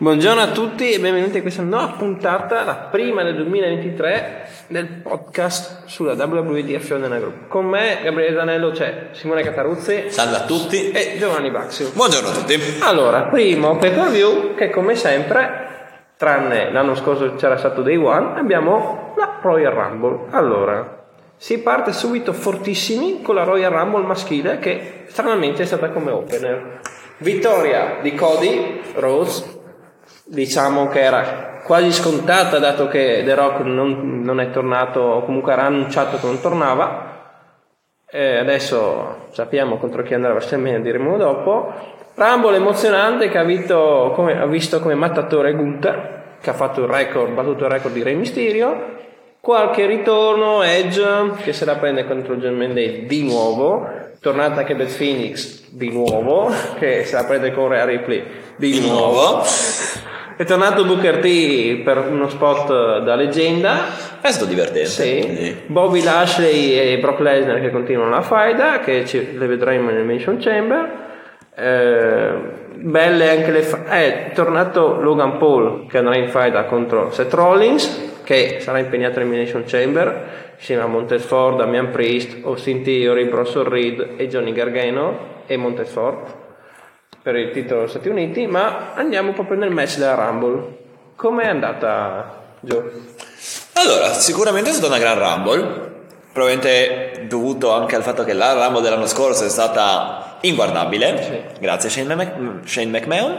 Buongiorno a tutti e benvenuti a questa nuova puntata, la prima del 2023 del podcast sulla WWE Fiona Group. Con me, Gabriele Danello, c'è Simone Cataruzzi Salve a tutti. e Giovanni Baxio. Buongiorno a tutti. Allora, primo pay per view che come sempre, tranne l'anno scorso c'era stato Day One, abbiamo la Royal Rumble. Allora, si parte subito fortissimi con la Royal Rumble maschile che stranamente è stata come opener. Vittoria di Cody Rose, diciamo che era quasi scontata dato che The Rock non, non è tornato o comunque era annunciato che non tornava. E adesso sappiamo contro chi andrà WrestleMania, diremo dopo. Rumble emozionante che ha, vinto come, ha visto come mattatore Gunther, che ha fatto il record, battuto il record di Re Mysterio. Qualche ritorno, Edge che se la prende contro John Day di nuovo, tornata anche Beth Phoenix di nuovo, che se la prende con Rhea Ripley di, Di nuovo. È tornato Booker T per uno spot da leggenda. È stato divertente. Sì. Bobby Lashley e Brock Lesnar che continuano la faida, che ci- le vedremo nel Mansion Chamber. Eh, belle anche le fa- eh, è tornato Logan Paul che andrà in faida contro Seth Rollins che sarà impegnato nel Mansion Chamber insieme a Montez Ford, Damian Priest, Austin Theory, Bronson Reed e Johnny Gargano e Montez Ford per il titolo Stati Uniti ma andiamo proprio nel match della Rumble com'è andata Joe? Allora, sicuramente è stata una gran Rumble. Probabilmente dovuto anche al fatto che la Rumble dell'anno scorso è stata inguardabile. Grazie Shane, Mc- Shane McMahon.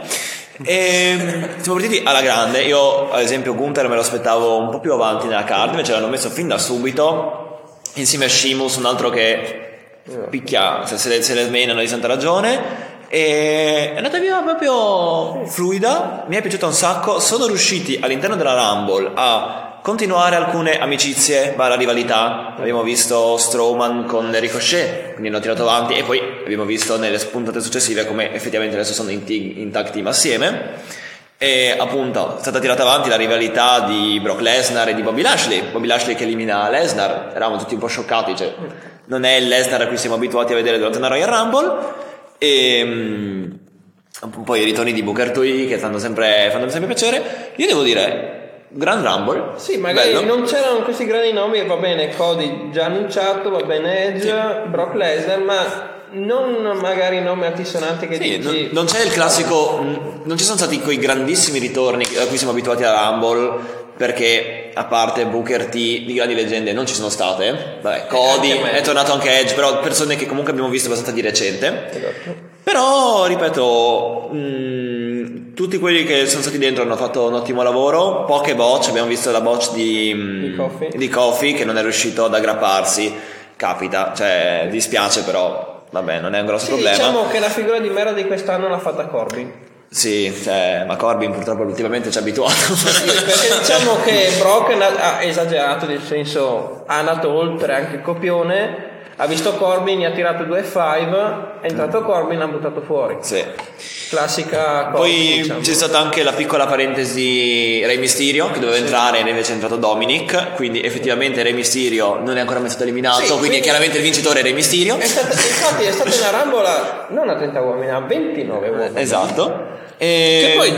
E siamo partiti alla grande. Io, ad esempio, Gunther me lo aspettavo un po' più avanti nella card, invece l'hanno messo fin da subito. Insieme a Sheamus, un altro che picchia se, se, se le smenano di santa ragione. E è andata via proprio fluida, mi è piaciuta un sacco. Sono riusciti all'interno della Rumble a continuare alcune amicizie, barra rivalità. Abbiamo visto Strowman con Ricochet, quindi hanno tirato avanti, e poi abbiamo visto nelle puntate successive come effettivamente adesso sono in, t- in tag team assieme. E appunto è stata tirata avanti la rivalità di Brock Lesnar e di Bobby Lashley. Bobby Lashley che elimina Lesnar, eravamo tutti un po' scioccati, cioè non è il Lesnar a cui siamo abituati a vedere durante una Royal Rumble. E mm, poi i ritorni di Booker T che fanno sempre, fanno sempre piacere. Io devo dire, Grand Rumble. Sì, magari bello. non c'erano questi grandi nomi, va bene Cody già annunciato, va bene Edge, Brock Lesnar, ma non magari nomi altisonanti che Sì, dici... non, non c'è il classico, non ci sono stati quei grandissimi ritorni a cui siamo abituati alla Rumble perché a parte Booker T di grandi leggende non ci sono state. Vabbè, Cody anche me. è tornato anche Edge, però persone che comunque abbiamo visto abbastanza di recente. Esatto. Però, ripeto, mh, tutti quelli che sono stati dentro hanno fatto un ottimo lavoro. Poche botch, abbiamo visto la botch di, mh, Di Kofi che non è riuscito ad aggrapparsi. Capita, cioè dispiace però, vabbè, non è un grosso Sì, problema. diciamo che la figura di merda di quest'anno l'ha fatta Corbin. Sì, cioè, ma Corbin purtroppo ultimamente ci ha abituato. Perché diciamo che Brock ha esagerato, nel senso ha andato oltre anche il copione, ha visto Corbin, ha tirato due five, è entrato Corbin, l'ha buttato fuori. sì. Classica Corbin, Poi diciamo. c'è stata anche la piccola parentesi Re Mysterio che doveva entrare e invece è entrato Dominic, quindi effettivamente Re Mysterio non è ancora mai stato eliminato, Sì, quindi, quindi- chiaramente il vincitore è Re Mysterio. È stata, infatti è stata una rambola non a 30 uomini, a 29 uomini. Esatto. Che E poi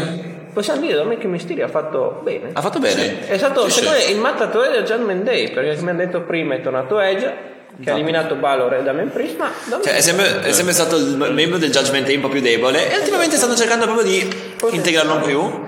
possiamo dire Dominic Mysterio ha fatto bene. ha fatto bene. È stato Sì, secondo sì. me il mattatore del Judgment Day, perché come abbiamo detto prima è tornato Edge, che ha eliminato Balor e Damien Priest, ma Cioè, è, sempre, è sempre stato il membro del Judgment Day un po' più debole e ultimamente stanno cercando proprio di integrarlo in più.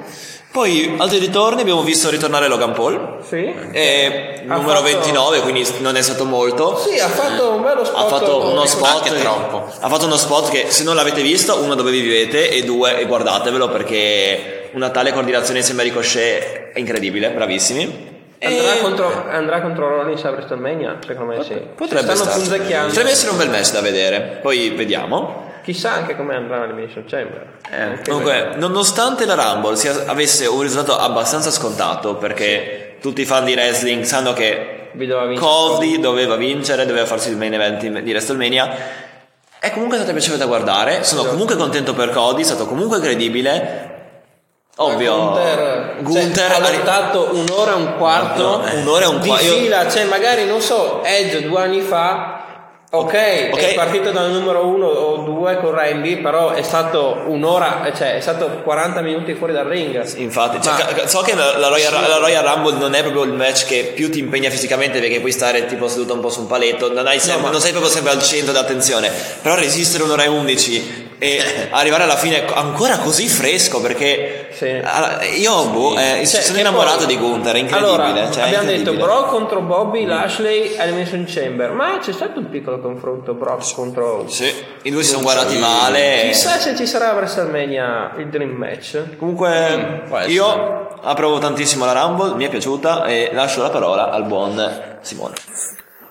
Poi altri ritorni, abbiamo visto ritornare Logan Paul, Sì. è numero fatto- 29, quindi non è stato molto. Sì, ha fatto un bello spot. ha fatto uno spot che- troppo. ha fatto uno spot che se non l'avete visto uno dove vi vivete e due e guardatevelo perché una tale coordinazione insieme a Ricochet è incredibile bravissimi Andrà E- contro, andrà contro Rollins a WrestleMania? Secondo me sì. potrebbe potrebbe essere un bel match da vedere. Poi vediamo. Chissà anche come andrà l'Elimination Chamber. Anche comunque nonostante la Rumble sia- avesse un risultato abbastanza scontato perché tutti i fan di wrestling sanno che doveva Cody doveva vincere doveva farsi il main event di WrestleMania. È comunque stata piacevole da guardare. Sono Esatto. comunque contento per Cody è stato comunque credibile Ovvio, Gunther, Gunther cioè, ha lottato un'ora e un quarto No, un'ora e un di quarto. Io- fila, cioè magari non so, Edge due anni fa Ok, è partito dal numero uno o due con Randy, però è stato un'ora, cioè è stato 40 minuti fuori dal ring. Infatti, cioè, Ma- so che la, Royal, la Royal Rumble non è proprio il match che più ti impegna fisicamente perché puoi stare tipo seduto un po' su un paletto, non, sempre- ma- non sei proprio sempre al centro dell'attenzione, però resistere un'ora e undici e arrivare alla fine ancora così fresco perché Sì. allora, io boh, eh, Cioè, sono innamorato poi- di Gunther, è incredibile. Allora, cioè, abbiamo detto incredibile. Brock contro Bobby, Lashley, Elimination Chamber, ma c'è stato un piccolo confronto Brock contro... Sì, i due si sono guardati male. Chissà se ci sarà a WrestleMania il Dream Match. Comunque, essere. io approvo tantissimo la Rumble, mi è piaciuta e lascio la parola al buon Simone.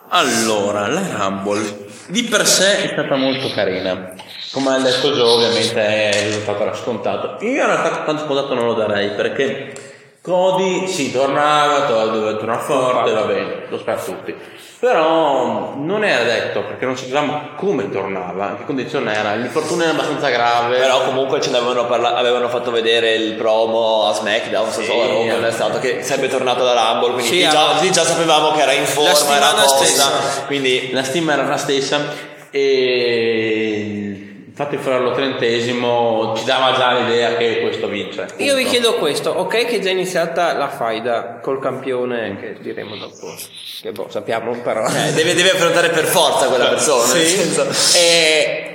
Allora, la Rumble di per sé è stata molto carina. Come ha detto Joe, ovviamente è il risultato era scontato. Io in realtà tanto scontato non lo darei perché Cody si tornava, to- doveva tornare forte, va bene, lo spero tutti. Però non era detto perché non sapevamo come tornava, in che condizione era. L'infortunio era abbastanza grave. Però comunque ce ne avevano, parla- avevano fatto vedere il promo a SmackDown, Sì, so, è stato che sarebbe tornato da Rumble, quindi Sì, già, lì già sapevamo che era in forma, settimana era tosta, stessa. quindi la stima era la stessa e di farlo trentesimo ci dava già l'idea che questo vince. Io vi punto. chiedo questo, ok che è già iniziata la faida col campione, che diremo dopo, che boh, sappiamo però... eh, deve, deve affrontare per forza quella persona. Sì. senso- Eh,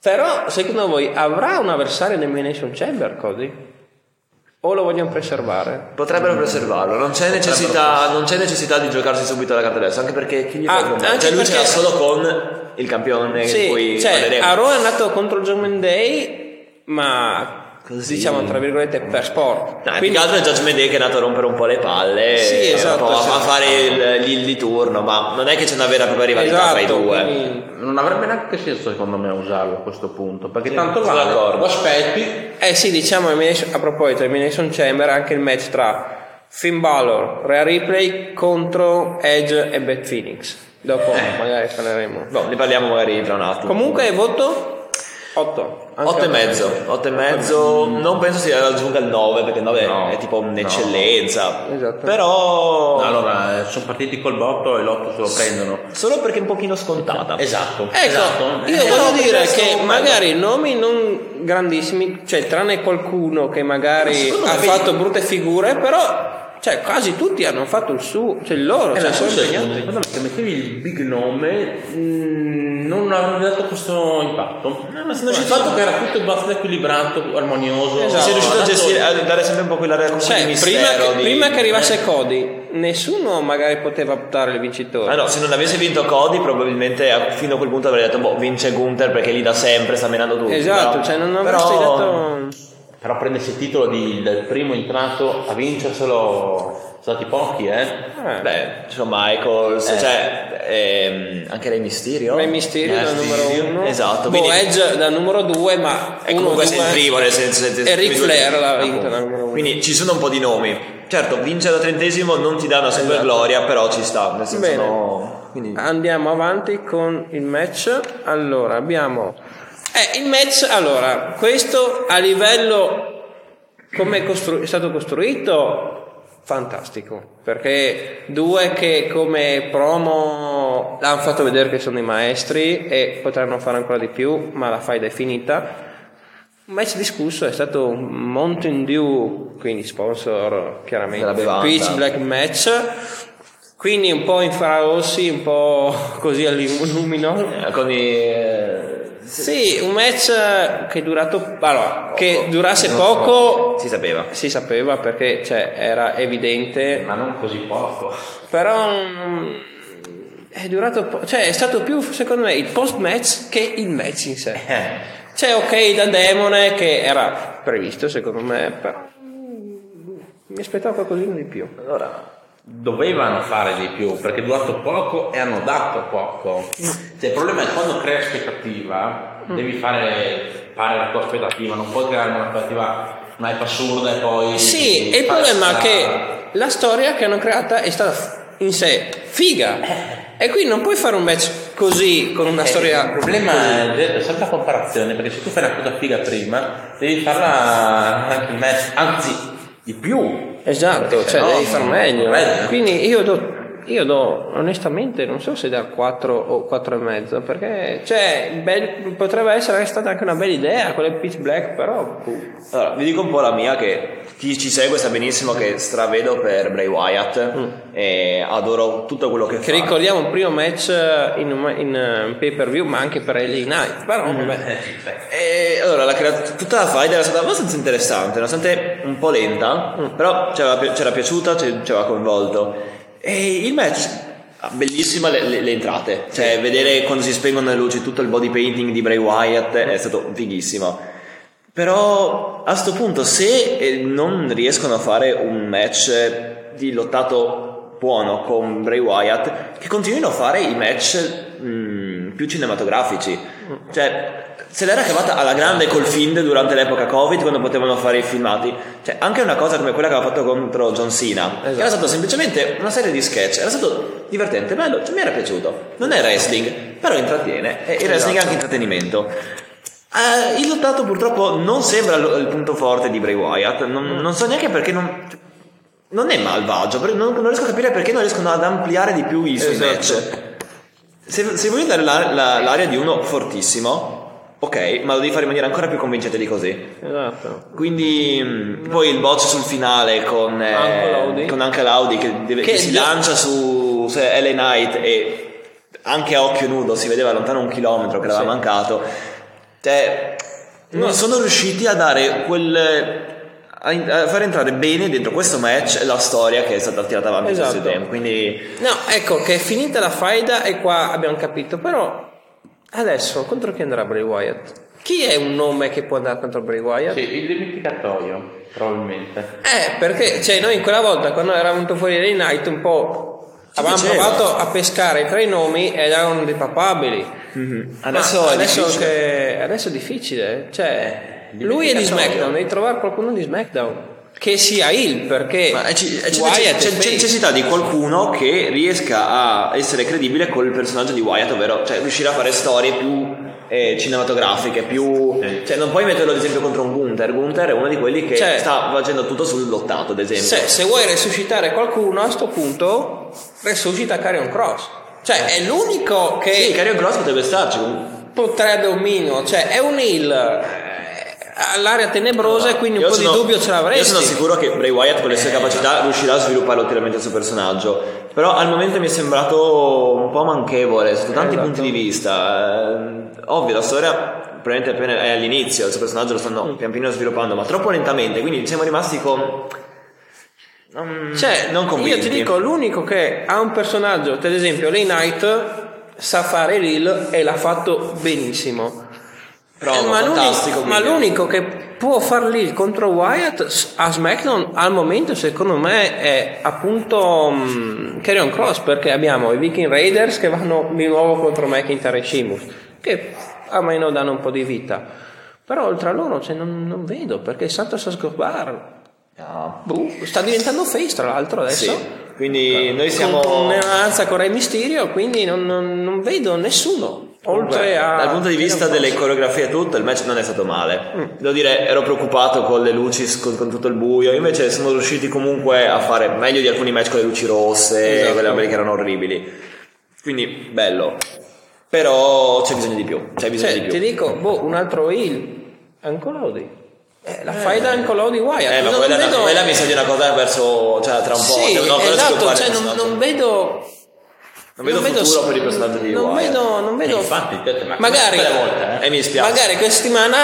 però secondo voi avrà un avversario nel Elimination Chamber Cody? O lo vogliono preservare? Potrebbero preservarlo, non c'è, necessità, non c'è necessità di giocarsi subito la carta adesso, anche perché chi gli Ah, fa il combattere? anche Cioè lui perché- c'era solo con il campione che Sì, poi cioè parleremo. a Raw è andato contro il Judgment Day, ma Così. diciamo tra virgolette per sport. No, più Quindi- che altro è Judgment Day che è nato a rompere un po' le palle Sì, esatto, un po' a, a fare il, il di turno, ma non è che c'è una vera e propria rivalità tra i esatto, due. quindi- Non avrebbe neanche senso secondo me usarlo a questo punto, perché Sì, tanto vale, d'accordo. lo aspetti, Eh sì, diciamo a proposito, Elimination Chamber anche il match tra Finn Balor, Rhea Ripley contro Edge e Beth Phoenix. Dopo Eh. magari parleremo. Boh, ne parliamo magari tra un attimo. Comunque voto 8. 8 e mezzo, 8 e mezzo, non penso si raggiunga il 9 perché il 9 No, è tipo un'eccellenza. Esatto. Però allora sono partiti col botto e l'otto se lo prendono. solo perché è un pochino scontata. Esatto, Ecco, esatto. io Eh, voglio no, dire che è bello. magari nomi non grandissimi, cioè tranne qualcuno che magari ha fatto brutte figure, però cioè, quasi tutti hanno fatto il suo, cioè il loro, Eh, cioè, sono impegnati. secondo me se mettevi il big nome mh, non avrebbe dato questo impatto. ma se il non ci- fatto che era tutto abbastanza equilibrato, armonioso. Esatto. Sei riuscito a dato- gestire, a dare sempre un po' quella comunque Cioè, di prima, che, di- prima che arrivasse Cody, nessuno magari poteva optare il vincitore. Ah no, se non avesse vinto Cody probabilmente fino a quel punto avrei detto boh vince Gunther perché lì da sempre sta menando tutti. esatto, però- cioè non però- avresti detto... Però prendersi il titolo di- del primo entrato a vincerselo sono stati pochi, eh. Eh, Beh, sono Michaels, Eh. cioè ehm, anche Rey Mysterio. Rey Mysterio dal numero uno. Esatto, Boh, quindi Edge dal numero due, ma è comunque sei il primo nel senso E Ric Flair l'ha appunto. vinto dal numero uno. Quindi ci sono un po' di nomi. Certo, vincere da trentesimo non ti dà una super Esatto. gloria, però ci sta, nel senso Bene. no- quindi- Andiamo avanti con il match. Allora, abbiamo... Eh, il match, allora, questo a livello come è, costru- è stato costruito, fantastico. Perché due che come promo hanno fatto vedere che sono i maestri e potranno fare ancora di più, ma la faida è finita. Un match discusso è stato un Mountain Dew, quindi sponsor chiaramente. Peach Black Match. Quindi un po' infrarossi, un po' così all'illuminò. Eh, con i eh, Sì, un match che è durato. Allora, che durasse poco si sapeva. si sapeva perché cioè, era evidente, Ma non così poco. però mm, è durato po- cioè è stato più secondo me il post match che il match in sé. Eh. C'è ok da demone che era previsto secondo me, però mm, mi aspettavo qualcosina di più. Allora, Dovevano fare di più perché è durato poco e hanno dato poco. Cioè, il problema è che quando crei aspettativa, devi fare, fare la tua aspettativa, non puoi creare un'aspettativa un'hype assurda e poi. Sì, e il problema è che la storia che hanno creata è stata in sé figa. E quindi non puoi fare un match così con una Eh, storia. Il problema è sempre la comparazione, perché se tu fai una cosa figa prima, devi farla anche in match, anzi di più. Esatto, cioè sennò devi far meglio. regge. Quindi io do io do onestamente non so se da 4 o 4 e mezzo perché cioè, bel- potrebbe essere stata anche una bella idea quella del pitch black però boh. Allora, vi dico un po' la mia che chi ci segue sa benissimo che stravedo per Bray Wyatt e adoro tutto quello che, che fa. ricordiamo il primo match in, in, eh, pay per view ma anche per LA Night però vabbè E allora, la crea- tutta la fight era stata abbastanza interessante, nonostante un po' lenta, però c'era, c'era piaciuta, ci ci aveva coinvolto. E il match, ah, bellissima le, le- le entrate, cioè vedere quando si spengono le luci tutto il body painting di Bray Wyatt è stato fighissimo. Però a sto punto, se eh, non riescono a fare un match di lottato buono con Bray Wyatt, che continuino a fare i match mm, più cinematografici. Cioè, se l'era cavata alla grande col Fiend durante l'epoca Covid, quando potevano fare i filmati. Cioè, anche una cosa come quella che aveva fatto contro John Cena, che era stato semplicemente una serie di sketch, era stato divertente, bello, cioè, mi era piaciuto. Non è wrestling, però intrattiene, e il wrestling è anche intrattenimento. Eh, il lottato purtroppo non sembra il, punto forte di Bray Wyatt, non, non so neanche perché non... Non è malvagio, non, non riesco a capire perché non riescono ad ampliare di più i suoi Esatto. match. Se, se vuoi dare la- la- l'aria di uno fortissimo, ok, ma lo devi fare in maniera ancora più convincente di così. esatto Quindi mh, poi il botch sul finale con, eh, Uncle con Uncle Audi che, deve- Che che si lancia su, su LA Knight e anche a occhio nudo si vedeva lontano un chilometro che l'aveva Sì. mancato. Cioè, non sono riusciti a dare quel... a, far entrare bene dentro questo match la storia che è stata tirata avanti in questo Esatto. tempo. Quindi No, ecco che è finita la faida e qua abbiamo capito, però adesso contro chi andrà Bray Wyatt? Chi è un nome che può andare contro Bray Wyatt? Sì, il dimenticatoio, probabilmente. Eh, perché cioè, noi in quella volta quando era venuto fuori Ray Night un po' avevamo diceva. provato a pescare tra i nomi ed erano dei papabili. adesso, Ma è adesso, difficile. che, adesso è difficile. Cioè, lui è di. SmackDown, devi trovare qualcuno di SmackDown che sia il perché Ma c'è, c'è- Wyatt c'è- necessità di qualcuno che riesca a essere credibile col personaggio di Wyatt, ovvero cioè, riuscire a fare storie più eh, cinematografiche, più... Sì. Cioè, non puoi metterlo ad esempio contro un Gunther. Gunther è uno di quelli che Cioè- sta facendo tutto sul lottato, ad esempio. Se, se vuoi resuscitare qualcuno a sto punto, resuscita Carrion Cross. Cioè, è l'unico che Sì, Carrion Cross potrebbe starci. potrebbe un minimo, cioè è un heal eh, all'area tenebrosa e quindi un Io po' sono- di dubbio ce l'avresti. Io sono sicuro che Bray Wyatt con le sue capacità riuscirà a sviluppare ulteriormente il suo personaggio. Però al momento mi è sembrato un po' manchevole sotto tanti Esatto. punti di vista. Eh, ovvio, la storia probabilmente appena è all'inizio, il suo personaggio lo stanno pian piano sviluppando, ma troppo lentamente, quindi siamo rimasti con... non- Cioè, non io convinti. ti dico, l'unico che ha un personaggio, ad esempio Lay Knight, sa fare l'heal e l'ha fatto benissimo. Provo, Eh, ma, l'unico, ma l'unico che può far l'heal contro Wyatt a SmackDown al momento secondo me è appunto um, Carrion Cross perché abbiamo i Viking Raiders che vanno di nuovo contro McIntyre e Sheamus che almeno danno un po' di vita. Però oltre a loro cioè, non, non vedo perché Santos Escobar No. boh, sta diventando face tra l'altro adesso. Sì, quindi noi siamo... con un'alleanza con Re Mysterio quindi non, non- non vedo nessuno oltre a dal punto di vista delle coreografie e tutto, il match non è stato male. Mm. Devo dire, ero preoccupato con le luci, con, con tutto il buio. Invece sono riusciti comunque a fare meglio di alcuni match con le luci rosse, Esatto. quelle che erano orribili. Quindi, bello. Però c'è bisogno di più. C'è bisogno Cioè, di ti più. dico, boh, un altro heal, Ancolodi. Eh, la fai da Ancolodi Wyatt. Eh, ma non quella, vedo... quella mi sa di una cosa verso. cioè, tra un po'. Sì, ancora esatto, cioè il non, personaggio. Non vedo... Non vedo futuro per il personaggio di non Wyatt. vedo, non vedo... infatti, detto, ma magari, volta, E mi dispiace. magari questa settimana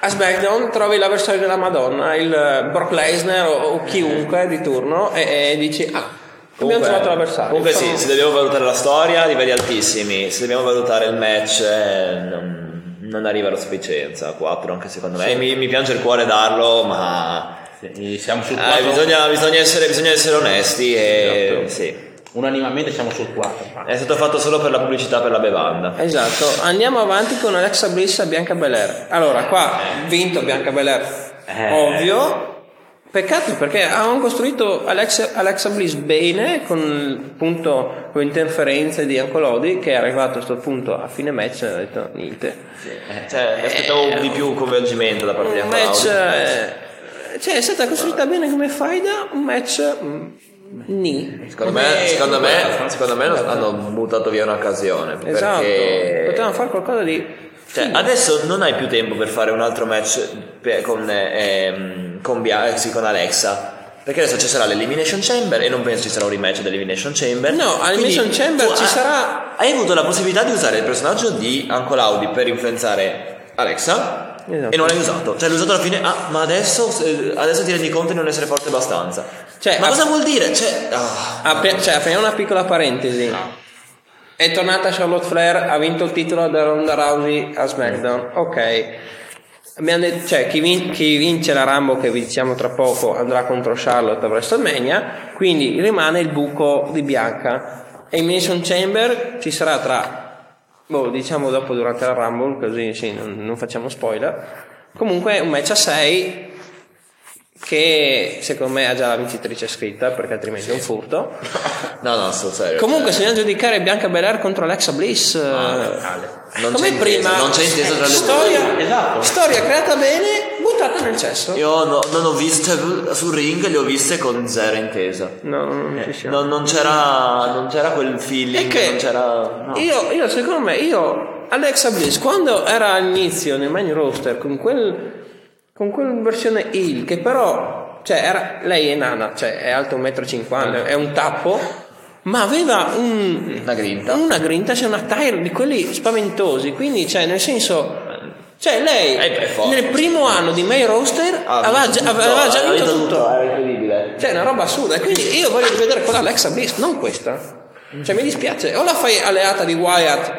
a SmackDown trovi l'avversario della Madonna, il eh, Brock Lesnar o, o chiunque di turno e, e dici, ah, abbiamo trovato l'avversario. Comunque sì, Sono- se dobbiamo valutare la storia, livelli altissimi. Se dobbiamo valutare il match, eh, non, non arriva a sufficienza. 4 anche secondo me. Mi, mi piange il cuore darlo, ma Sì, siamo sul eh, 4. bisogna, bisogna essere, bisogna essere onesti e Esatto. sì. Unanimamente siamo sul 4. È stato fatto solo per la pubblicità per la bevanda. Esatto, andiamo avanti con Alexa Bliss e Bianca Belair. Allora, qua vinto Bianca Belair, Eh. ovvio. Peccato perché avevamo costruito Alexa, Alexa Bliss bene con appunto con interferenze di Ancolodi che è arrivato a questo punto a fine match e ha detto niente. Cioè, mi aspettavo di più coinvolgimento da parte di Un Ancora match eh, cioè è stata costruita bene come faida, un match Ni. Secondo me, secondo me, secondo me hanno buttato via un'occasione. Esatto. Perché Potevano fare qualcosa di. Cioè, adesso non hai più tempo per fare un altro match per- con, ehm, con, Bia- eh, sì, con Alexa. Perché adesso ci sarà l'Elimination Chamber e non penso ci sarà un rematch dell'Elimination Chamber. No, all'Elimination Chamber ci sarà- Hai avuto la possibilità di usare il personaggio di Uncle Audi per influenzare Alexa Esatto. e non l'hai usato. Cioè, l'hai usato alla fine. Ah, ma adesso, eh, adesso ti rendi conto di non essere forte abbastanza. Cioè, ma a- cosa vuol dire? Cioè, ah. Ape- cioè, apriamo una piccola parentesi. È tornata Charlotte Flair, ha vinto il titolo da Ronda Rousey a SmackDown. Ok. Abbiamo detto, cioè, chi, vin- chi vince la Rambo, che vi diciamo tra poco, andrà contro Charlotte a WrestleMania. Quindi rimane il buco di Bianca. E in Mission Chamber ci sarà tra, boh, diciamo dopo durante la Rumble, così sì, non, non facciamo spoiler. Comunque un match a 6 che secondo me ha già la vincitrice scritta perché altrimenti è un furto. No, no, sto serio. Comunque se andiamo a giudicare Bianca Belair contro Alexa Bliss eh, Non come c'è intesa, prima non c'è intesa tra le due. storia, Esatto. storia creata bene buttata nel cesso Io no- non ho viste sul ring, le ho viste con zero intesa. no, no, non ci siamo Non, non c'era, non c'era quel feeling, che non c'era. no. io, io, secondo me io Alexa Bliss quando era all'inizio nel main roster con quel con quella versione heel che però cioè era, lei è nana cioè è alta 1,50 m è un tappo ma aveva un, Una grinta. una grinta c'è una tire di quelli spaventosi quindi cioè nel senso cioè lei nel primo anno di main roster Ah, aveva, già, aveva già vinto tutto Era incredibile. cioè, una roba assurda. E quindi io voglio rivedere quella Alexa Bliss, non questa. Cioè, mi dispiace. O la fai alleata di Wyatt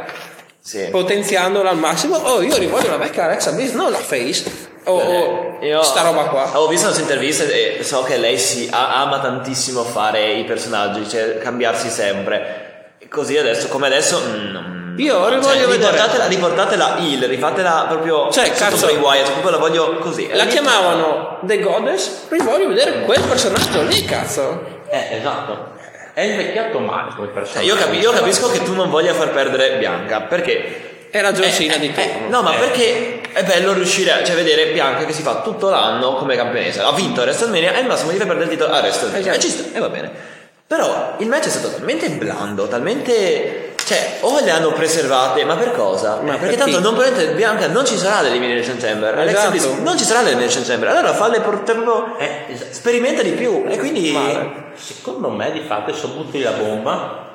Sì. potenziandola al massimo, o io rivoglio la vecchia Alexa Bliss, non la face. O, o Io sta roba qua. Avevo visto le sue interviste e so che lei si ama tantissimo fare i personaggi, cioè cambiarsi sempre. Così adesso, come adesso. mm, Io cioè, rivoglio vedere. riportatela, riportatela heel, rifatela proprio. Cioè, cazzo. Wyatt, proprio la voglio così. La chiamavano The Goddess, rivoglio vedere quel personaggio lì, cazzo. Eh, esatto. È invecchiato male come Cioè, personaggio. io, capi- io capisco che tu non voglia far perdere Bianca, perché È la Cena Eh, di eh, turno. No, ma perché è bello riuscire a cioè, vedere Bianca che si fa tutto l'anno come campionessa. Ha vinto WrestleMania e al massimo fai perdere il titolo a WrestleMania. Esatto. E ci sta, e va bene. Però il match è stato talmente blando, talmente. Cioè, o le hanno preservate, ma per cosa? Ma perché per tanto non Bianca non ci sarà l'Elimination Chamber. Esatto. Bliss non ci sarà l'Elimination Chamber. Allora falle proprio. Eh, esatto. Sperimenta di più. E quindi. Secondo me di fatto sono butti la bomba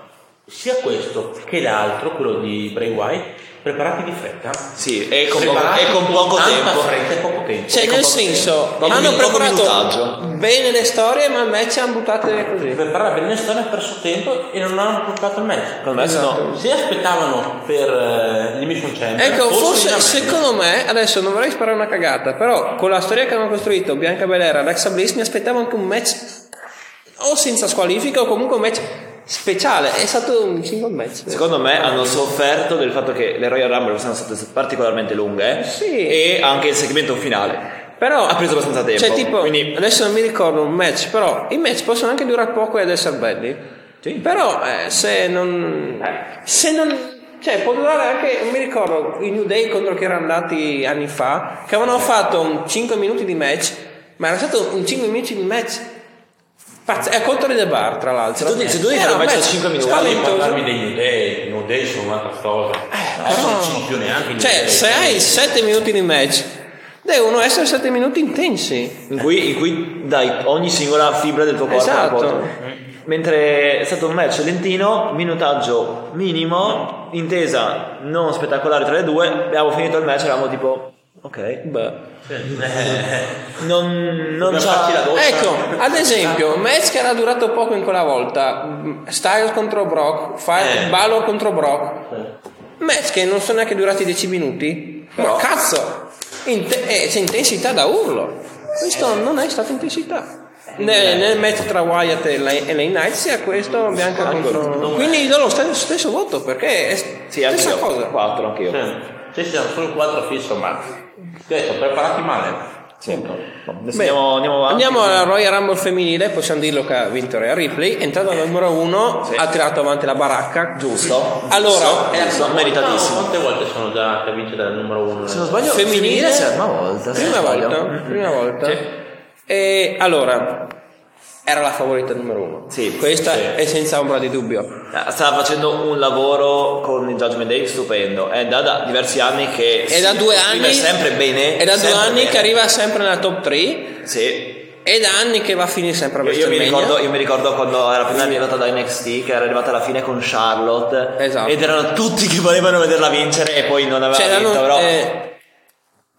sia questo che l'altro, quello di Bray Wyatt, preparati di fretta. Sì, e con, poco, e con poco tanta tempo. fretta e poco tempo. Cioè, Ecco, nel senso, tempo. Hanno preparato bene le storie, ma il match hanno buttate così. per preparare bene storia hanno perso tempo e non hanno portato il match. Match Esatto. no. Se aspettavano per eh, l'Emission Chamber, Ecco, forse meglio. secondo me, adesso non vorrei sparare una cagata, però con la storia che hanno costruito Bianca Belair e Alexa Bliss mi aspettavo anche un match o senza squalifica o comunque un match speciale. È stato un single match. Secondo me hanno sofferto del fatto che le Royal Rumble sono state particolarmente lunghe Sì. e anche il segmento finale. Però Ha preso abbastanza tempo, Cioè, tipo, quindi- adesso non mi ricordo un match, però i match possono anche durare poco ed essere belli. Sì. Però eh, se non se non cioè può durare anche non mi ricordo i New Day contro che erano andati anni fa che avevano fatto un 5 minuti di match ma era stato un 5 minuti di match pazz- è contro The Bar tra l'altro Se tu dici- se tu un match da match 5 minuti, spaventoso. parlarmi dei New Day, i New Day sono un'altra cosa. Eh, però- non sono più neanche i New cioè Day. se hai 7 minuti di match devono essere 7 minuti intensi In cui, in cui dai ogni singola fibra del tuo corpo. Esatto. quota. Mentre è stato un match lentino, minutaggio minimo, intesa non spettacolare tra le due, abbiamo finito il match eravamo tipo, ok, beh, non, non doccia. Ecco, ad esempio, match che era durato poco in quella volta, Styles contro Brock, Fi- Eh. Balor contro Brock, match che non sono neanche durati 10 minuti, ma cazzo, inte- eh, c'è intensità da urlo, questo non è stata intensità. Nel, nel match tra Wyatt e Lane Knight sia questo Bianca contro quindi do lo stesso, stesso voto perché è Sì, stessa io, cosa. 4 anche io. Sì, sì, siamo solo quattro fisso, ma detto, preparati male. Sì. Adesso Beh, andiamo, andiamo avanti. Andiamo alla Royal Rumble femminile, possiamo dirlo che ha vinto Rhea Ripley, è entrato al numero uno, Sì. ha tirato avanti la baracca. Giusto. Allora, Giusto, giusto, meritatissimo. Quante volte sono già che vince dal numero uno? Se non sbaglio, femminile, femminile volta. se prima non sbaglio. volta, prima volta. Sì. E allora, era la favorita numero uno. Sì, Questa sì. è senza ombra di dubbio. Eh, Stava facendo un lavoro con il Judgment Day stupendo. È da, da diversi anni che È da due anni, sempre bene. è da due anni bene. che arriva sempre nella top 3 Sì. è da anni che va a finire sempre a Io, io mi ricordo, io mi ricordo quando era appena arrivata da NXT che era arrivata alla fine con Charlotte Esatto. ed erano tutti che volevano vederla vincere e poi non aveva Cioè, vinto però eh,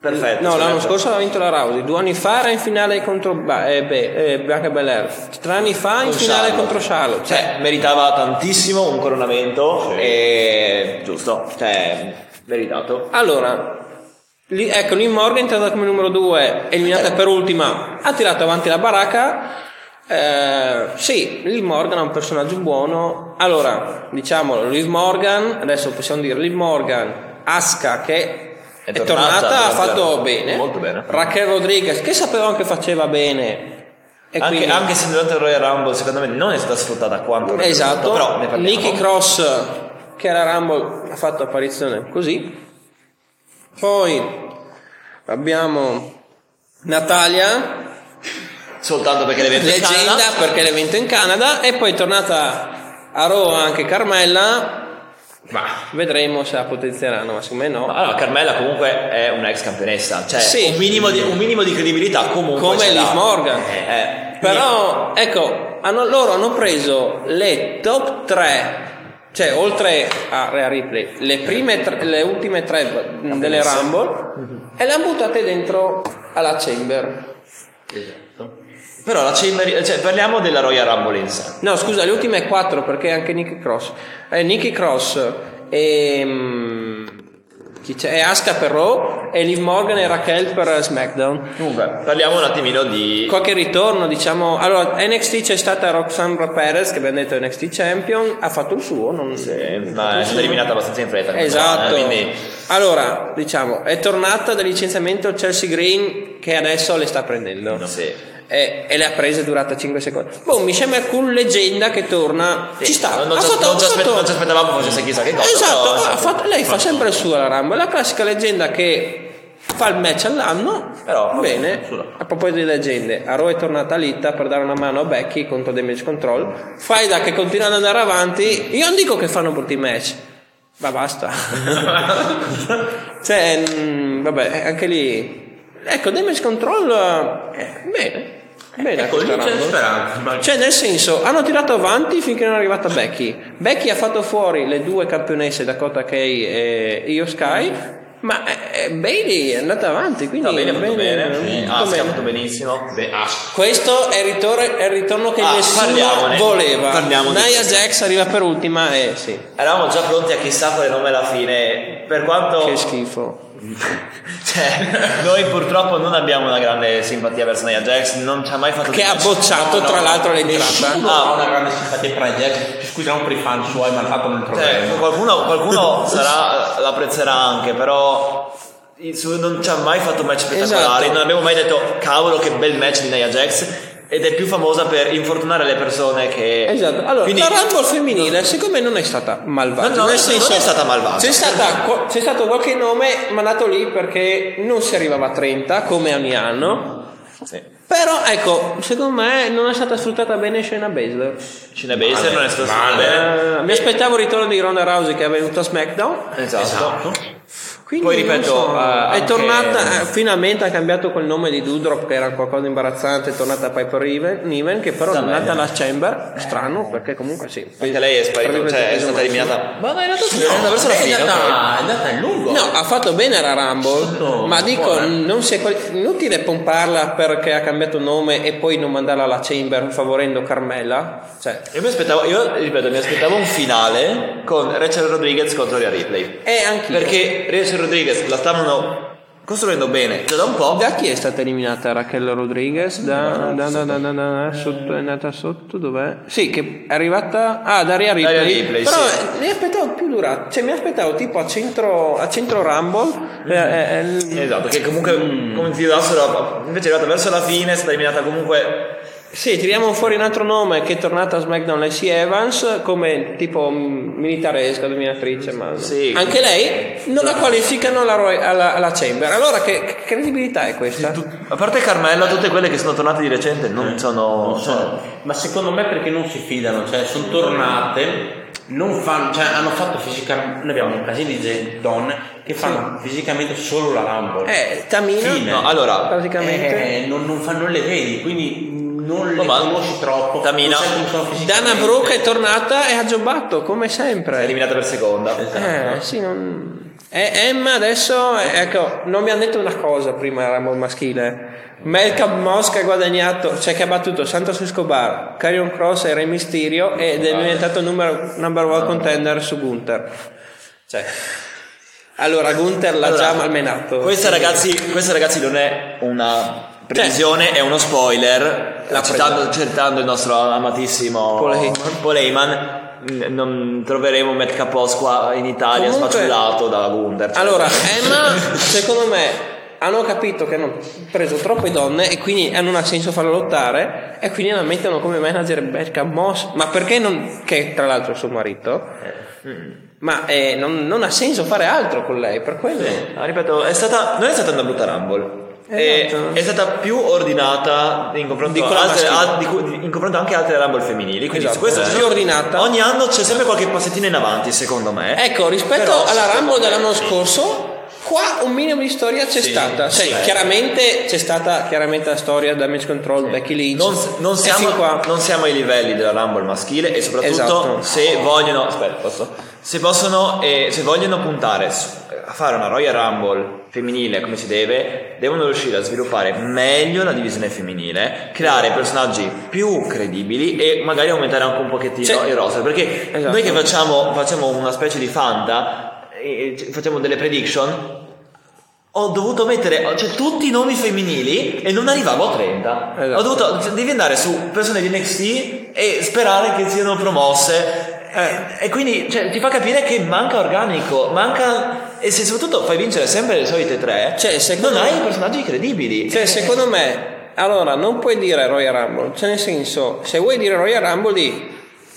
perfetto no, l'anno scorso aveva vinto la Rousey, due anni fa era in finale contro Ba- eh, beh, eh, Bianca Belair, tre anni fa in Con finale Charlotte. contro Charlotte. Cioè, cioè meritava tantissimo un coronamento e giusto cioè meritato allora, lì- ecco, Liv Morgan è entrata come numero 2, eliminata per ultima, ha tirato avanti la baracca. Eh, sì, Liv Morgan è un personaggio buono. Allora, diciamo Liv Morgan, adesso possiamo dire Liv Morgan, Asuka che È è, tornata, tornata, ha fatto bene. molto bene. Raquel Rodriguez, che sapevamo che faceva bene. E anche, quindi- anche se durante il Royal Rumble secondo me non è stata sfruttata quanto Esatto, però ne Nicky Cross che era Rumble ha fatto apparizione così. Poi abbiamo Natalia, soltanto perché l'evento è in leggenda Canada. perché l'evento è in Canada e poi è tornata a Raw anche Carmella. Ma vedremo se la potenzieranno, ma secondo me no. Allora, Carmella comunque è una ex campionessa, cioè Sì. un, minimo di, un minimo di credibilità comunque Come. Liv Morgan. Eh, eh, Però, ecco, hanno- loro hanno preso le top 3, cioè oltre a Rhea Ripley, le, prime tre- le ultime tre delle Rumble e le hanno buttate dentro alla Chamber. Però la Chamber, cioè, parliamo della Royal Rumble in sé. No, scusa, le ultime quattro perché anche Nicky Cross. Eh, Nicky Cross e. mm, chi c'è? È Asuka per Raw e Liv Morgan e Raquel per SmackDown. Comunque, parliamo un attimino di... Qualche ritorno, diciamo. Allora, NXT c'è stata Roxandra Perez, che abbiamo detto NXT Champion, ha fatto il suo, non Eh, ma è stata eliminata abbastanza in fretta. Esatto. donna, Quindi, Allora, diciamo, è tornata dal licenziamento Chelsea Green che adesso le sta prendendo. sì. E, e le ha prese durata 5 secondi. Boh, mi sembra cool leggenda che torna. Sì, Ci sta. Non, non fatto- non fatto- non ci aspettavamo facesse chissà che cosa. Esatto, però- ha fatto- lei fa sempre il suo alla Rumble, è la classica leggenda che fa il match all'anno. Però, bene. A proposito di leggende, a Raw è tornata Lita per dare una mano a Becky contro Damage Control. Faida che continua ad andare avanti. Io non dico che fanno brutti match, ma basta. cioè, mm, vabbè, anche lì. Ecco, Damage Control. eh, bene. Bene, Ecco, lì c'è speranza. ma- Cioè, nel senso, hanno tirato avanti finché non è arrivata Becky. Becky ha fatto fuori le due campionesse Dakota Kay e Io Sky, ma eh, Bailey è andata avanti. Quindi Va bene, bene. Sì, bene. Asuka ha fatto benissimo. Beh, Asuka. Questo è il ritorno, è il ritorno che Ah, nessuno parliamone. voleva. Parliamo di Nia questo. Jax arriva per ultima e sì, Eravamo già pronti a chissà quale nome alla fine. Per quanto. che schifo. Cioè, noi purtroppo non abbiamo una grande simpatia verso Nia Jax, non ci ha mai fatto Che ha bocciato tra l'altro l'entrata. Nessuno Ah. ha una grande simpatia per Jack. Ci scusiamo per i fan suoi, ma il fatto non Cioè, troveremo. qualcuno, qualcuno sarà, l'apprezzerà anche, però non ci ha mai fatto match spettacolari. Esatto. Non abbiamo mai detto cavolo che bel match di Nia Jax. Ed è più famosa per infortunare le persone che. Esatto, allora Quindi- la Rumble femminile secondo me non è stata malvagia. No, no, nel non senso, è stata malvagia. C'è, stata- c'è stato qualche nome mandato lì perché non si arrivava a 30 come ogni anno. Sì. Però ecco, secondo me non è stata sfruttata bene Shayna Baszler. Cine Baszler non è stato male. bene. Eh, mi aspettavo il ritorno di Ronda Rousey che è venuto a SmackDown. Esatto. Quindi, Poi, ripeto, so, eh, è anche- tornata, eh, finalmente ha cambiato quel nome di Dudrop che era qualcosa di imbarazzante, è tornata a Piper Niven, che però è bene. alla Chamber, strano perché comunque sì. Anche lei è sparita, cioè è stata eliminata. Ma no, in realtà sì, è andata verso la è fine. è andata in lungo. No, ha fatto bene la Rumble, Sotto- ma dico, buona. non si è quali- inutile pomparla perché ha cambiato nome e poi non mandarla alla Chamber favorendo Carmella. Cioè, Io mi aspettavo, io ripeto, mi aspettavo un finale con Rachel Rodriguez contro Rhea Ripley. e anche Perché Rachel Rodriguez la stavano costruendo bene da un po'. Da chi è stata eliminata Raquel Rodriguez? Da, da, da, da, da, da- sotto, è andata sotto, dov'è? Sì, che è arrivata. Ah, da Rhea Ripley. Rhea Ripley, Però sì. mi aspettavo più durata. Cioè, mi aspettavo tipo a centro, a centro Rumble. eh, eh, eh, Esatto, che comunque come ti dassero, invece è arrivata verso la fine, è stata eliminata comunque Sì, tiriamo fuori un altro nome che è tornato a SmackDown, Lacey Evans, come tipo militaresca, dominatrice, ma Sì. anche lei non la qualificano alla, alla- alla Chamber. Allora che, che credibilità è questa? A parte Carmella, tutte quelle che sono tornate di recente non sono... Non so, ma secondo me perché non si fidano, cioè sono tornate, non fanno, cioè hanno fatto fisicamente, noi abbiamo un casino di gente- donne che fanno fisicamente solo la Rumble. Eh, Tamina. No, allora, praticamente. Eh, non, non, non le vedi, quindi non le ma- conosci troppo. Tamina-. Dana Brooke è tornata e ha giobbato, come sempre. eliminata per seconda. Esatto. Eh, sì, non... E Emma adesso, eh, ecco, non mi hanno detto una cosa prima, Ramon maschile. Malcolm Moss che ha guadagnato, cioè che ha battuto Santos Escobar, Carrion Cross e Re Mysterio ed è diventato numero, number one contender su Gunther. Cioè, allora Gunther l'ha Allora, già malmenato. Questa ragazzi, questa ragazzi non è una previsione, è uno spoiler. La Citando, citando il nostro amatissimo Paul Heyman. Non troveremo Matt Capos qua in Italia Comunque- sfacciato da Gunther. cioè- Allora, Emma, secondo me, hanno capito che hanno preso troppe donne e quindi non ha senso farla lottare e quindi la mettono come manager Beckham Moss. Ma perché non... che tra l'altro è suo marito. Ma eh, non, non ha senso fare altro con lei, per quello. Ah, ripeto, è stata, non è stata una brutta Rumble. È, Esatto. è stata più ordinata in confronto, Di altre, maschile. a- di in confronto anche altre Rumble femminili. Quindi Esatto, su questo più ordinata. Ogni anno c'è sempre qualche passettino in avanti, secondo me. Ecco, rispetto Però- alla Rumble dell'anno scorso, qua un minimo di storia c'è stata. Cioè, sì. chiaramente c'è stata chiaramente la storia Damage Control, Becky Lynch. Non, non E siamo, non siamo ai livelli della Rumble maschile e soprattutto Esatto. se vogliono aspetta, posso? Se possono eh, se vogliono puntare su- a fare una Royal Rumble femminile come si deve devono riuscire a sviluppare meglio la divisione femminile creare personaggi più credibili e magari aumentare anche un pochettino Sì. il roster perché Esatto. noi che facciamo, facciamo una specie di fanta e e facciamo delle prediction ho dovuto mettere cioè, tutti i nomi femminili e non arrivavo a 30. Esatto. Ho dovuto, cioè, devi andare su persone di NXT e sperare che siano promosse. Eh, e quindi cioè, ti fa capire che manca organico, manca. E se soprattutto fai vincere sempre le solite tre, Cioè, non hai me- personaggi credibili. Cioè, secondo me, allora non puoi dire Royal Rumble, cioè nel senso, se vuoi dire Royal Rumble di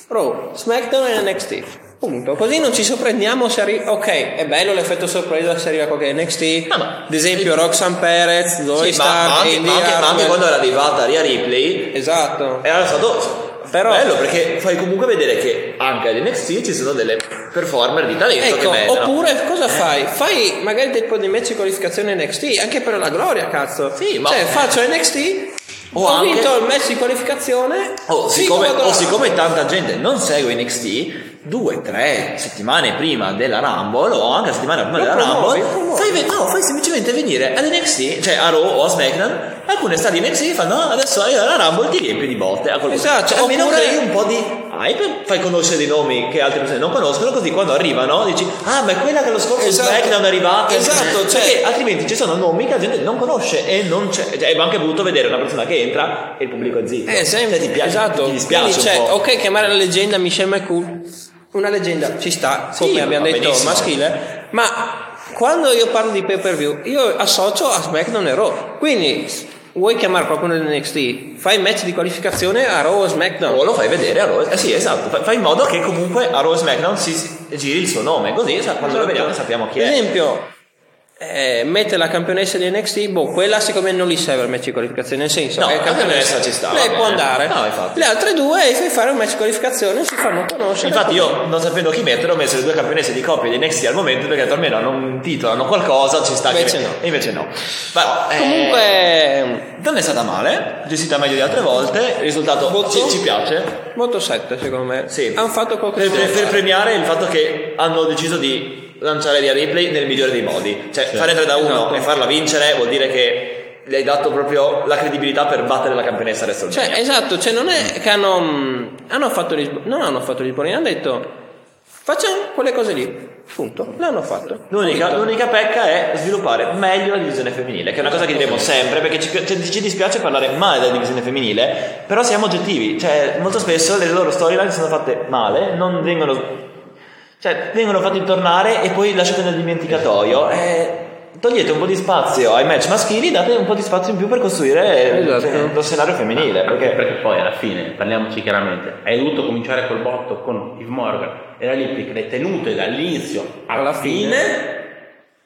Raw, SmackDown e NXT. Punto. Così non ci sorprendiamo se arriva. Ok, è bello l'effetto sorpresa se arriva qualche NXT. No, ma- Ad esempio, Roxanne Perez, Zoe Sì, ma, ma anche, ma anche- ma anche quando era arrivata Ria Ripley, Esatto. era stato Però- bello perché fai comunque vedere che anche all'NXT ci sono delle performer di talento Ecco, che oppure cosa fai? Fai magari dei po' di match di qualificazione NXT, anche per la gloria, cazzo. Sì, ma- Cioè, faccio NXT, O ho anche- vinto il match di qualificazione. O sì, siccome, come o siccome tanta gente non segue NXT, due, tre settimane prima della Rumble o anche settimane prima Lo della promuovi, Rumble, fai, no, fai semplicemente venire all'NXT, cioè a Raw o a SmackDown, alcune stati NXT e fanno "Ah, adesso hai la Rumble ti riempi di botte a qualcuno. Esatto, Cioè, almeno crei un po' di hype, fai conoscere dei nomi che altre persone non conoscono, così quando arrivano dici ah ma è quella che lo scorso Esatto. SmackDown è arrivata. Esatto, cioè- Perché altrimenti ci sono nomi che la gente non conosce e non c'è. Cioè, è anche voluto vedere una persona che entra e il pubblico è zitto. Eh, sempre, Cioè, ti piace, esatto. ti dispiace Quindi, cioè, ok, chiamare la leggenda Michelle McCool, una leggenda ci sta, Sì, come abbiamo detto, benissimo. maschile, ma quando io parlo di pay per view, io associo a SmackDown e Raw. Quindi, vuoi chiamare qualcuno dell'NXT, fai match di qualificazione a Raw o SmackDown. O lo fai vedere a Raw. Eh sì, esatto. Fai, in modo che comunque a Raw e SmackDown si, giri il suo nome. Così quando lo vediamo sappiamo chi è. esempio, eh, mette la campionessa di NXT, boh, quella secondo me non li serve il match di qualificazione, nel senso, No, la campionessa ci sta, lei può andare. No. Le altre due fai fare un match di qualificazione, si fanno conoscere. Infatti io, non sapendo chi mettere, ho messo le due campionesse di coppia di NXT al momento perché almeno hanno un titolo, hanno qualcosa, ci sta. Invece che- no. E invece no. Ma, eh, Comunque, non è stata male, gestita meglio di altre volte, il risultato Voto? ci, ci piace. Molto 7 secondo me. Sì. Hanno fatto Per, qualcosa. per- per premiare il fatto che hanno deciso di lanciare Ria Ripley nel migliore dei modi. Cioè, fare 3 da 1 Esatto. e farla vincere vuol dire che gli hai dato proprio la credibilità per battere la campionessa WrestleMania. Cioè, esatto, cioè non è che hanno, mh, hanno fatto sb- non hanno fatto gli sboni, hanno detto facciamo quelle cose lì. Punto. L'hanno fatto. L'unica, l'unica pecca è sviluppare meglio la divisione femminile, che è una cosa che diremo sempre, perché ci, pi- ci- ci dispiace parlare male della divisione femminile, però siamo oggettivi, cioè molto spesso le loro storyline sono fatte male, non vengono, cioè, vengono fatte tornare e poi lasciate nel dimenticatoio. E togliete un po' di spazio ai match maschili, date un po' di spazio in più per costruire Esatto. lo scenario femminile. Perché, Perché, perché poi alla fine, parliamoci chiaramente, hai dovuto cominciare col botto con Yves Morgan e la Lippic, le tenute dall'inizio alla, Alla fine, fine.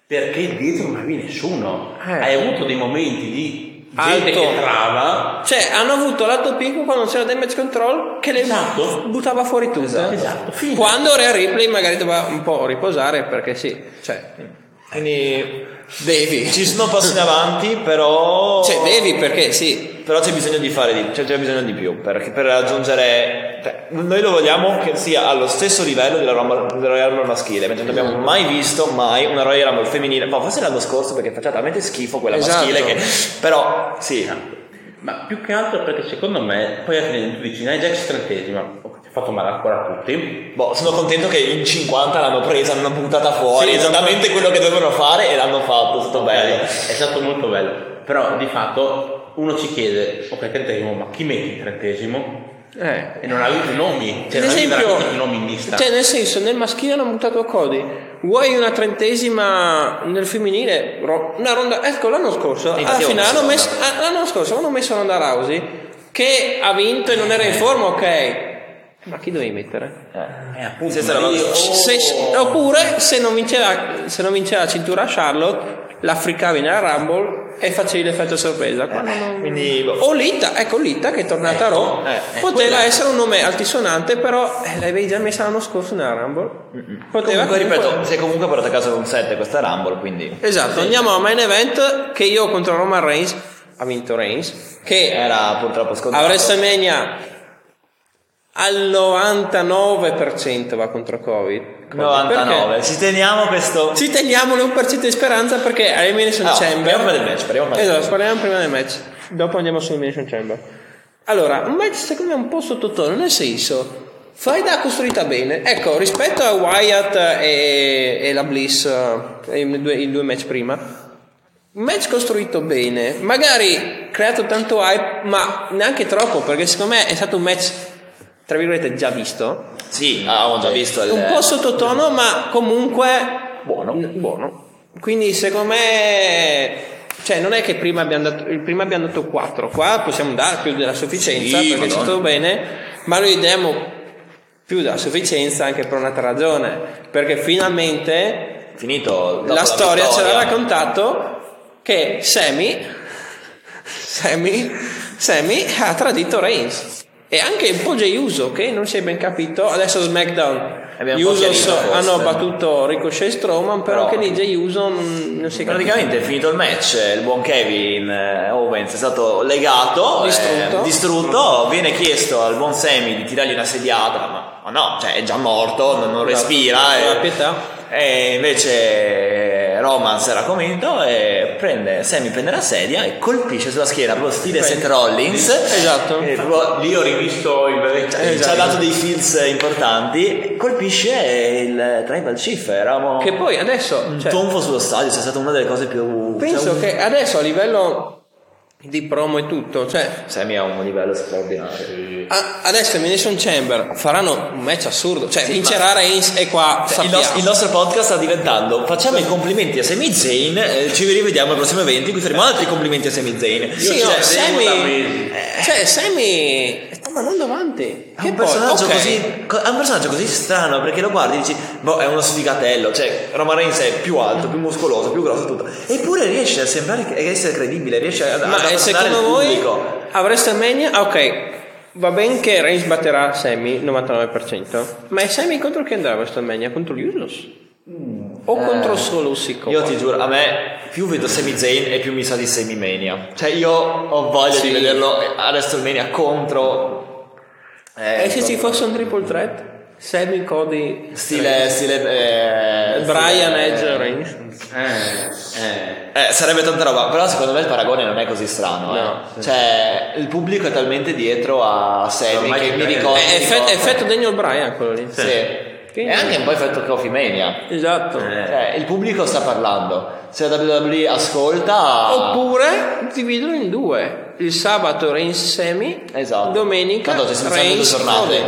perché dietro non avevi nessuno. Eh. Hai avuto dei momenti di gente Alto. che trava. Cioè, hanno avuto l'alto picco quando c'era damage control che le Esatto. buttava fuori tutte. Esatto, fine. Quando Rhea Ripley magari doveva un po' riposare perché sì, cioè, quindi devi. ci sono passi in avanti, però. Cioè, devi perché sì. Però c'è bisogno di fare di, cioè, c'è bisogno di più perché per raggiungere. Noi lo vogliamo che sia allo stesso livello della, Rumble- della Royal Rumble maschile, mentre non abbiamo mai visto mai una Royal Rumble femminile. Ma forse l'anno scorso perché faceva talmente schifo quella Esatto. maschile che. Però sì. Ma più che altro perché secondo me, poi alla fine tu dici, Nia Jax trentesima, ok, ti ha fatto male ancora a tutti. Boh, sono contento che in 50 l'hanno presa, l'hanno buttata fuori, Sì, esattamente quello che dovevano fare e l'hanno fatto, è stato bello. È stato molto bello. Però di fatto uno ci chiede, ok, trentesimo, ma chi metti il trentesimo? Eh. E non avevi i nomi, cioè non esempio, i nomi in lista. cioè nel senso, nel maschile hanno buttato Cody, vuoi una trentesima nel femminile? Ro- Una ronda, ecco l'anno scorso, alla fine hanno messo ah, l'anno scorso hanno messo Ronda Rousey che ha vinto e non era in forma, ok. Ma chi dovevi mettere? Eh, appunto, Se oh, Se- oppure se non, vinceva, se non vinceva la cintura Charlotte, l'africavi nella Rumble e facevi l'effetto sorpresa. Quando non- Quindi boh, O Lita, ecco Lita che è tornata a Raw, eh, eh, poteva quella- essere un nome altisonante, però eh, l'avevi già messa l'anno scorso nella Rumble. Poteva comunque ripeto, comunque- si è comunque portato a casa con 7 questa Rumble, quindi Esatto, andiamo al main event che io contro Roman Reigns ha vinto Reigns, che era purtroppo scontato. a WrestleMania al 99% va contro Covid. Covid. 99. Perché? Ci teniamo questo Ci teniamo l'1% di speranza perché a Elimination Ah, Chamber. parliamo del match, parliamo del Esatto, parliamo prima del match. Dopo andiamo su Elimination Chamber. Allora, un match secondo me un po' sottotono, nel senso. Faida ha costruita bene. Ecco, rispetto a Wyatt e, e la Bliss, eh, i due, i due match prima, un match costruito bene, magari creato tanto hype, ma neanche troppo, perché secondo me è stato un match, tra virgolette, già visto. Sì, avevamo già visto il Un po' sottotono, ma comunque buono. Buono. Quindi secondo me cioè non è che prima abbiamo dato il prima abbiamo dato 4, qua possiamo dare più della sufficienza Sì, perché Madonna. stato bene, ma noi diamo più della sufficienza anche per un'altra ragione, perché finalmente Finito dopo la storia ce l'ha vittoria. raccontato che Sammy Sammy Sammy ha tradito Reigns e anche un po' Jey Uso che non si è ben capito adesso SmackDown Abbiamo forse. hanno battuto Ricochet e Strowman però, Però- anche lì Jey Uso non, non si è capito Praticamente è finito il match, il buon Kevin eh, Owens è stato legato, Distrutto. eh, distrutto, viene chiesto al buon Sammy di tirargli una sediata, ma, ma no, cioè è già morto, non, non respira. Non ha e- pietà. E invece Roman si era convinto e prende, Sammy prende la sedia e colpisce sulla schiena, proprio stile. Seth Rollins. Esatto. Proprio Lì ho rivisto il vecchio. ci Esatto. ha dato dei feels importanti. Colpisce il Tribal Chief. Eravamo che poi adesso un cioè, tonfo sullo stadio. È stata una delle cose più. penso cioè, un- che adesso a livello di promo e tutto cioè Sammy ha un livello straordinario. a- adesso Elimination Chamber faranno un match assurdo cioè vincerà Reigns e qua Cioè, il, sappiamo nos- il nostro podcast sta diventando facciamo i complimenti a Sami Zayn eh, ci rivediamo al prossimo evento in cui faremo altri complimenti a Sami Zayn Sì, Cioè, no, Sammy, cioè Sammy sta mandando avanti. un, personaggio così, co- è un personaggio così strano perché lo guardi e dici boh è uno sfigatello cioè Roman Reigns è più alto più muscoloso più grosso tutto. Eppure riesce a sembrare che- essere credibile riesce a, ad Ma eh, affascinare secondo il voi a WrestleMania, ah, ok, va ben che Reigns batterà Sammy 99%, ma è Sammy contro chi andrà a WrestleMania? Contro gli Usos? O contro solo. Eh, io ti giuro a me più vedo Sami Zayn e più mi sa di Sami Mania cioè io ho voglia Sì. di vederlo a WrestleMania contro eh, E se ci fosse un triple threat? Sammy, Cody, Stile, stile eh, Brian, stile- Edge, Reigns? Eh, eh. Eh, sarebbe tanta roba, però secondo me il paragone non è così strano. eh. No. Cioè, il pubblico è talmente dietro a Sammy Ormai che mi crede. ricorda. È effetto, effetto Daniel Bryan quello lì. Sì. Quindi- E anche un po' effetto Coffee Mania. Esatto. Cioè, il pubblico sta parlando. Se la WWE ascolta. Oppure dividono in due. Il sabato Reigns Sammy, Esatto. domenica Tanto ci Reigns due giornate. Cody.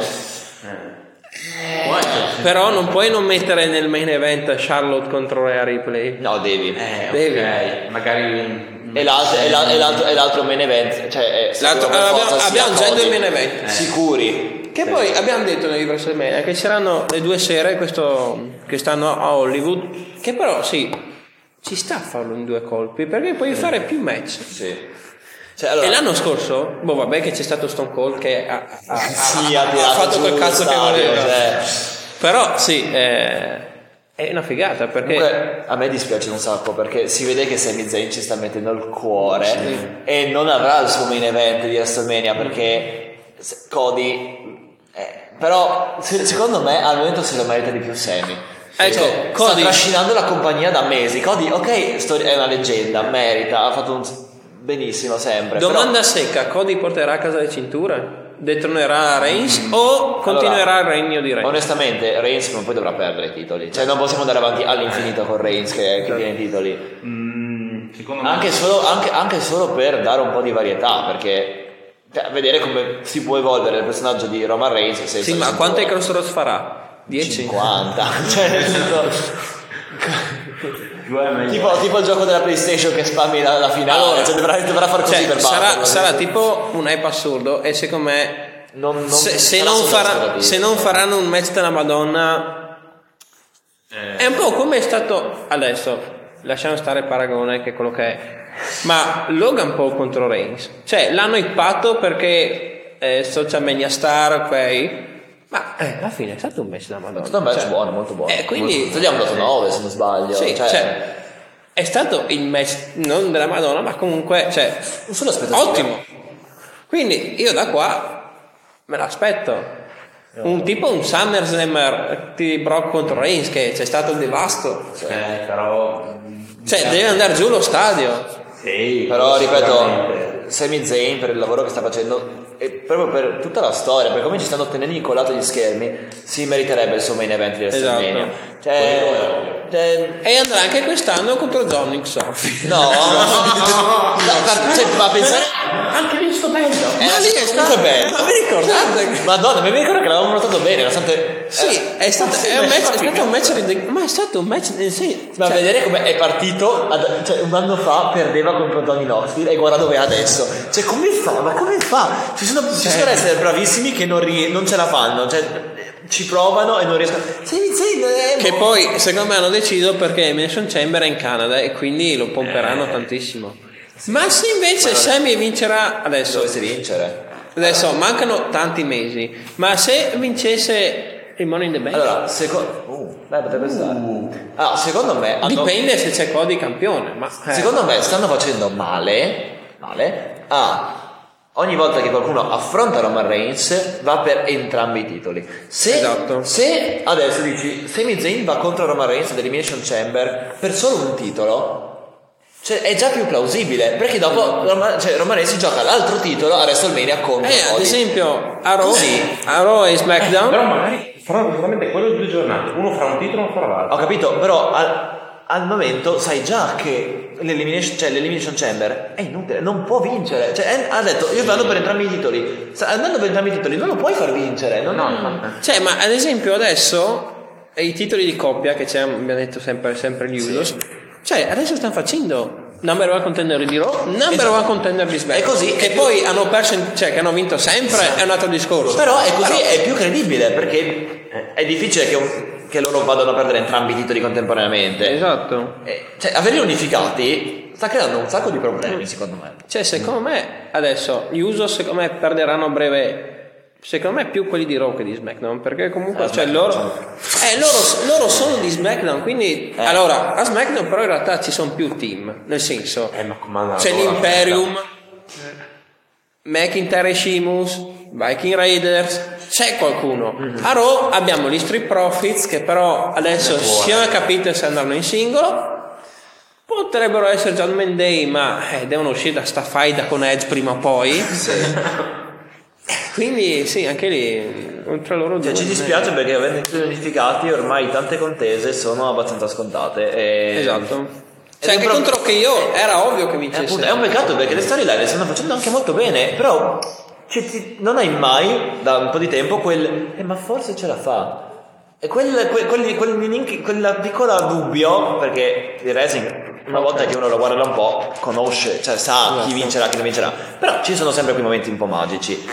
Qua c'è Però non puoi non mettere nel main event Charlotte contro Rhea Ripley. No, devi. Eh, Devi. ok, magari... E l'altro, e l'al- l'altro, e l'altro main event, cioè eh, L'altro- abbiamo- abbiamo già due main event. Sicuri. Che poi abbiamo detto nei WrestleMania che c'erano le due sere questo, che stanno a Hollywood, che però sì, ci sta a farlo in due colpi, perché puoi fare più match. Sì. Cioè, allora, E l'anno scorso, boh vabbè che c'è stato Stone Cold che ha, ha- sì, ha, ha fatto quel cazzo che stadio, voleva. cioè. Però sì, eh, è una figata perché... Comunque a me dispiace un sacco perché si vede che Sami Zayn ci sta mettendo il cuore e non avrà il suo main event di WrestleMania perché Cody eh, però se- secondo me al momento se lo merita di più Sami Ecco, Cioè, Cody- sta trascinando la compagnia da mesi. Cody ok stori- è una leggenda merita ha fatto un benissimo sempre Domanda secca, Cody porterà a casa le cinture? Detronerà Reigns o continuerà il regno di però, Reigns? onestamente Reigns non poi dovrà perdere i titoli. Cioè non possiamo andare avanti all'infinito con Reigns che, che tiene i titoli. Mm, secondo me... Anche solo, anche- anche solo per dare un po' di varietà, perché cioè, vedere come si può evolvere il personaggio di Roman Reigns senza Sì, ma quante crossroads farà? 10? 50 cioè nel senso tipo, tipo il gioco della PlayStation che spammi la, la finale Allora, cioè, dovrà, dovrà far così Cioè, per sarà, sarà tipo un hype assurdo e secondo me non, non, se, se non farà- se non faranno un match della Madonna Eh, è un po' come è stato adesso. Lasciamo stare Paragone che è quello che è ma Logan Paul contro Reigns cioè l'hanno ippato perché è social media star ok ma eh, alla fine è stato un match della Madonna è stato un match Cioè, buono molto buono eh, quindi- Molto- gli hanno dato 9 se non sbaglio sì, cioè, cioè, è stato il match non della Madonna ma comunque cioè, aspettative Ottimo. Quindi io da qua me l'aspetto. Un tipo un SummerSlam di Brock contro Reigns che c'è stato il devasto. eh, però... Cioè, deve andare giù lo stadio. Sì, Però ripeto, Sami Zayn per il lavoro che sta facendo e proprio per tutta la storia, per come ci stanno tenendo incollato gli schermi, si meriterebbe il suo main event di WrestleMania. Esatto. Cioè, cioè, E andrà anche quest'anno contro John Sophie. no, no, ma- cioè, ma pensare Anche lì sto bello. Eh, Ma lì è stato bello. Ma vi ricordate? che- Madonna, mi ricordo che l'avevamo notato bene, nonostante Sì, eh, è stato, sì, è un ma match, è stato un match ridicolo. Ma è stato un match. eh, Sì, Ma cioè, vedere come è partito ad- cioè, un anno fa perdeva contro Donny Knoxville e guarda dove è adesso. Cioè, come fa? Ma come fa? Ci sono, ci sono essere bravissimi che non, ri- non ce la fanno. Cioè, ci provano e non riescono. Zayn è Che poi, secondo me, hanno deciso perché Elimination Chamber è in Canada e quindi lo pomperanno tantissimo. Ma se invece Sammy vincerà adesso, dovesse vincere. adesso mancano tanti mesi, ma se vincesse il Money in the Bank, Allora, secondo. Uh, beh, potrebbe stare. Allora, secondo me. hanno- dipende se c'è Cody campione. Ma eh, Secondo me stanno facendo male, male a ogni volta che qualcuno affronta Roman Reigns va per entrambi i titoli. Se, Esatto. se adesso dici Sami Zayn va contro Roman Reigns ad Elimination Chamber per solo un titolo, cioè è già più plausibile perché dopo Roman, cioè, Roman Reigns si gioca l'altro titolo a WrestleMania contro eh, ad Cody. esempio, a Raw, a Raw e SmackDown, Però magari faranno solamente quello di due giornate. Uno fra un titolo e uno fra l'altro. Ho capito, però al, al momento sai già che l'elimination, cioè, l'elimination Chamber è inutile, non può vincere. Cioè, è- ha detto io vado per entrambi i titoli. Sa- Andando per entrambi i titoli non lo puoi far vincere. Non, Cioè, ma ad esempio adesso eh, i titoli di coppia che c'è, abbiamo detto sempre, sempre gli Usos, cioè adesso stanno facendo number one contender di Raw, number Esatto. one contender di SmackDown. È così, Che poi hanno perso, in- cioè che hanno vinto sempre, è un altro discorso. Però è così, è più credibile perché è difficile che, un- che loro vadano a perdere entrambi i titoli contemporaneamente. Esatto. Eh, Cioè, averli unificati sta creando un sacco di problemi, secondo me. Cioè, secondo me, adesso gli Usos secondo me perderanno a breve. Secondo me più quelli di Raw che di SmackDown, perché comunque Ah, cioè, loro, eh, loro, loro sono di SmackDown, quindi Eh. allora a SmackDown però in realtà ci sono più team, nel senso Eh, c'è l'Imperium, McIntyre e Sheamus, Viking Raiders, c'è qualcuno. A Raw abbiamo gli Street Profits che però adesso si è capito se andranno in singolo. Potrebbero essere Judgment Day, ma eh, devono uscire da sta faida con Edge prima o poi. Quindi sì, anche lì, oltre a loro Cioè, due, ci dispiace perché avendo i titoli unificati ormai tante contese sono abbastanza scontate. E... Esatto. Cioè, è anche contro che io era ovvio che È, vincesse. appunto- è un peccato perché le storyline le stanno facendo anche molto bene, però cioè, ti- non hai mai da un po' di tempo quel eh, ma forse ce la fa. E quel, quel, quel, quel, quella piccola dubbio, perché il racing, una volta che uno lo guarda da un po', conosce, cioè sa chi vincerà, chi non vincerà. Però ci sono sempre quei momenti un po' magici.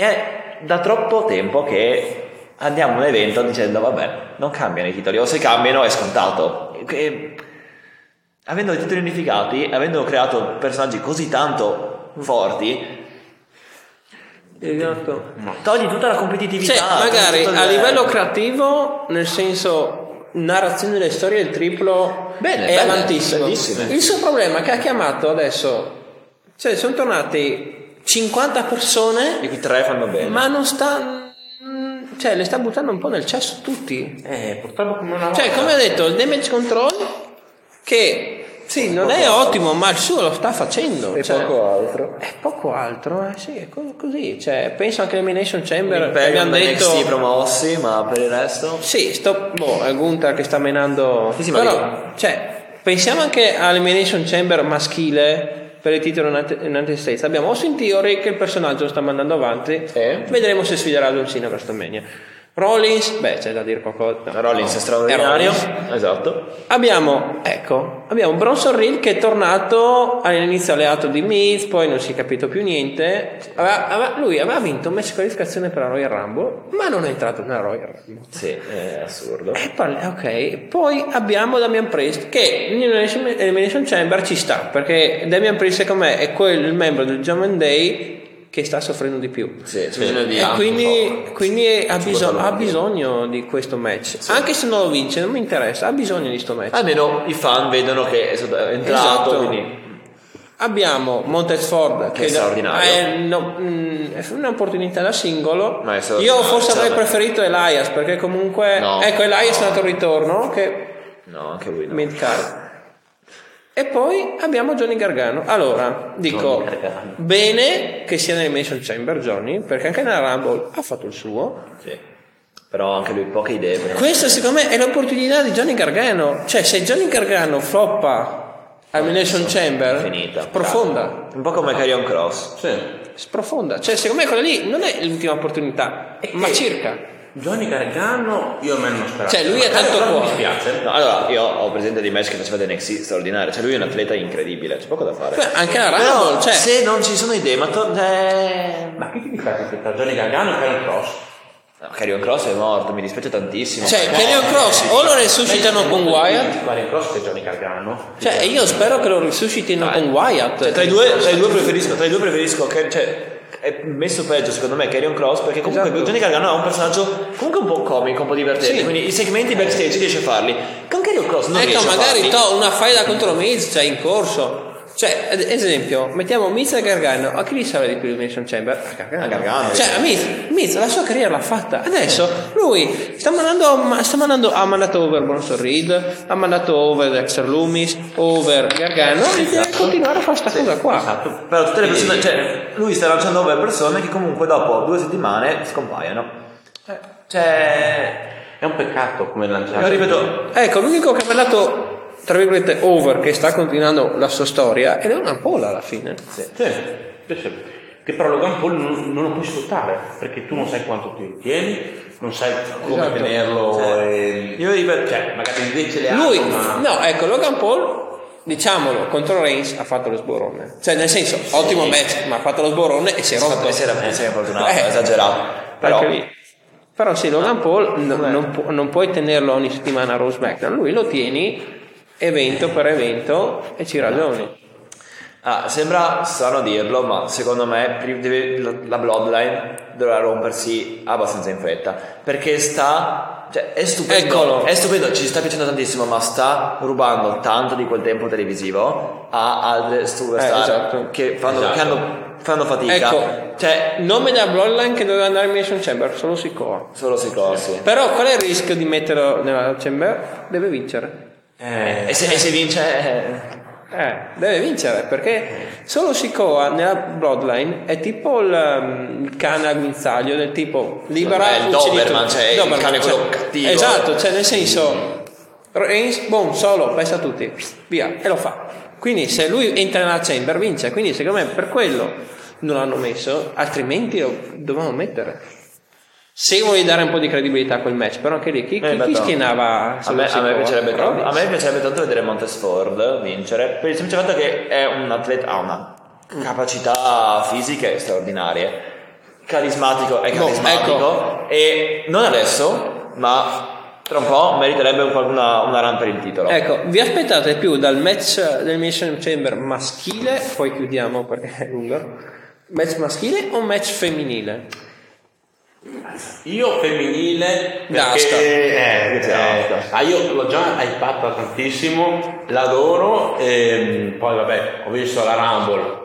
È da troppo tempo che andiamo a un evento dicendo, vabbè, non cambiano i titoli, o se cambiano è scontato. E, avendo i titoli unificati, avendo creato personaggi così tanto forti, Esatto. togli tutta la competitività. Cioè, magari a livello creativo, nel senso narrazione delle storie, il triplo Bene, è belle, avantissimo. bellissime. Il suo problema è che ha chiamato adesso, cioè sono tornati 50 persone, Di cui tre fanno bene. ma non sta, mm, cioè le sta buttando un po' nel cesso tutti. Eh, purtroppo come una Cioè, come ho detto, il damage control che sì, non è ottimo, ma il suo lo sta facendo. E cioè, poco altro. È poco altro, eh, sì, è co- così. Cioè, penso anche all'Elimination Chamber. Imperium abbiamo detto. NXT promossi, ma per il resto... Sì, sto, boh, è Gunther che sta menando. Sì, sì, Però, cioè, pensiamo anche all'Elimination Chamber maschile per il titolo United States. Abbiamo Austin Theory che il personaggio lo sta mandando avanti. Sì. Vedremo se sfiderà John Cena per WrestleMania. Rollins, beh, c'è da dire qualcosa. Rollins è È straordinario. Rollins. Esatto. Abbiamo, ecco, abbiamo Bronson Reed che è tornato all'inizio alleato di Miz, poi non si è capito più niente. Aveva- aveva- lui aveva vinto un match di qualificazione per la Royal Rumble, ma non è entrato nella Royal Rumble. Sì, è assurdo. E parli- ok, poi abbiamo Damian Priest che nell'Elimination Elimination Chamber ci sta, perché Damian Priest secondo me è quel membro del German Day che sta soffrendo di più. Sì, di E quindi, poco. quindi ha, vuole ha bisogno di questo match. Anche se non lo vince, non mi interessa, ha bisogno di questo match. Almeno i fan vedono che è stato- entrato, Esatto. quindi... Abbiamo Montez Ford Che è straordinario. è, no, mm, è un'opportunità da singolo. Io forse avrei cioè- preferito Elias perché comunque No. ecco Elias è andato al ritorno che No, anche lui no. midcard. E poi abbiamo Johnny Gargano. Allora, dico Gargano. bene che sia nell'Elimination Chamber Johnny, perché anche nella Rumble ha fatto il suo. Sì. Però anche lui poche idee. Questa secondo me è l'opportunità di Johnny Gargano. Cioè, se Johnny Gargano floppa all'Elimination Chamber, Finita. profonda. Un po' come Carrion Cross. Sì. sprofonda. Cioè, secondo me quella lì non è l'ultima opportunità, ma e- circa. Johnny Gargano, io a me non speravo. Cioè, lui è tanto Però mi cuore. dispiace. No, allora, io ho presente dei match che faceva NXT straordinario. Cioè, lui è un atleta incredibile, c'è poco da fare. Beh, anche la Però, Rumble, cioè, se non ci sono idee, ma to- eh... Ma che ti difetti tra Johnny Gargano e Karen Cross? no, Carrion Cross è morto, mi dispiace tantissimo. cioè Kenyon Cross o lo resuscitano con Wyatt. Karen Cross che Johnny Gargano. Cioè, io spero che lo risuscitino con Wyatt. Cioè, tra i due, tra i due preferisco, tra i due preferisco che, cioè, è messo peggio secondo me Carrion Cross perché comunque Esatto. Johnny Gargano ha un personaggio comunque un po' comico, un po' divertente, Sì. quindi i segmenti backstage riesce a farli. Con Carrion Cross non ecco, riesce a magari farli. to, una faida contro Miz, cioè in corso. Cioè, ad esempio, mettiamo Miz e Gargano. A chi li serve di più l'Elimination Chamber? A Gargano. A Gargano. Cioè, a Miz, Miz la sua carriera l'ha fatta. Adesso lui sta mandando, ma- sta mandando ha mandato over Bronson Reed, ha mandato over Dexter Loomis, over Gargano e deve continuare a fare sta cosa qua. Esatto. Però tutte le persone, cioè, lui sta lanciando over persone che comunque dopo due settimane scompaiono. Cioè, È un peccato come lanciare. io ripeto, Ecco, l'unico che ha mandato tra virgolette over che sta continuando la sua storia ed è una pola alla fine. Sì, sì, sì. Che però Logan Paul non, non lo puoi sfruttare perché tu non sai quanto ti tieni, non sai come Esatto. tenerlo. Cioè, e... io ripeto, Cioè, magari invece le Lui, ma... no, ecco, Logan Paul, diciamolo, contro Reigns ha fatto lo sborone. Cioè, nel senso, ottimo match, ma ha fatto lo sborone e si è rotto. si era, si era fortunato, Eh. esagerato. Però, Anche lì. Però sì, Logan Paul no- non, pu- non puoi tenerlo ogni settimana a Raw SmackDown, lui lo tieni evento per evento e ci ragioni. Ah, sembra strano dirlo, ma secondo me la Bloodline dovrà rompersi abbastanza in fretta. Perché sta. Cioè, è stupendo. Eccolo. È stupendo, ci sta piacendo tantissimo, ma sta rubando tanto di quel tempo televisivo a altre superstar Eh, esatto. che, fanno, Esatto. che hanno- fanno fatica. Ecco, Cioè, nome della Bloodline che doveva andare in Mission Chamber, solo Sikoa. solo si corsi. Però qual è il rischio di metterlo nella Chamber? Deve vincere. Eh, E se, e se vince. eh, Eh, deve vincere perché solo Sikoa nella Bloodline è tipo il, um, il cane al guinzaglio del tipo libera È il uccidi Doberman, cioè, il cane quello cattivo. esatto cioè nel senso Reigns boom solo pesa tutti via e lo fa. Quindi se lui entra nella chamber vince. Quindi secondo me per quello non l'hanno messo altrimenti lo dovevamo mettere Se vuoi dare un po' di credibilità a quel match, però anche lì chi, chi, Eh, chi no. schienava A me, a me piacerebbe tanto, a me piacerebbe tanto vedere Montesford vincere per il semplice fatto che è un atleta, ha una capacità fisiche straordinarie, carismatico è No, carismatico ecco. e non adesso, ma tra un po' meriterebbe un- una, una run per il titolo. Ecco, vi aspettate più dal match dell'Elimination Chamber maschile, poi chiudiamo perché è lungo. Match maschile o match femminile? Io femminile perché eh, c'è eh, Asuka. ah, io l'ho già hypata tantissimo, l'adoro e poi vabbè, ho visto la Rumble.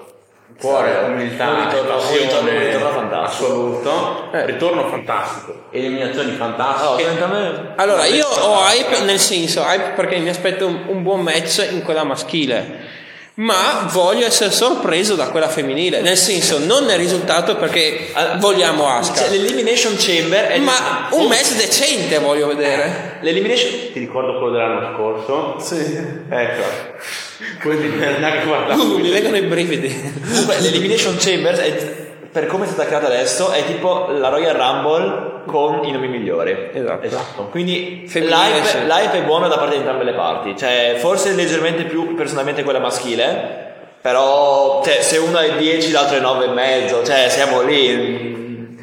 Cuore, Sì, umiltà, passione assoluto, Eh. ritorno fantastico, eliminazioni fantastiche. ovviamente- Allora, io ho hype nel senso, hype perché mi aspetto un, un buon match in quella maschile. Ma voglio essere sorpreso da quella femminile, nel senso non nel risultato perché Ah, vogliamo Cioè, Asuka, l'Elimination Chamber è ma un match decente voglio vedere. L'Elimination Ti ricordo quello dell'anno scorso? Sì. Ecco. Quindi guardare. Uh, mi vengono i brividi. L'Elimination Chambers, è- per come è stata creata adesso, è tipo la Royal Rumble con i nomi migliori. Esatto. Esatto. Quindi l'hype, sì. l'hype è buono da parte di entrambe le parti. Cioè, forse leggermente più personalmente quella maschile. Però cioè, se uno è 10, l'altro è 9 e mezzo. Cioè, siamo lì.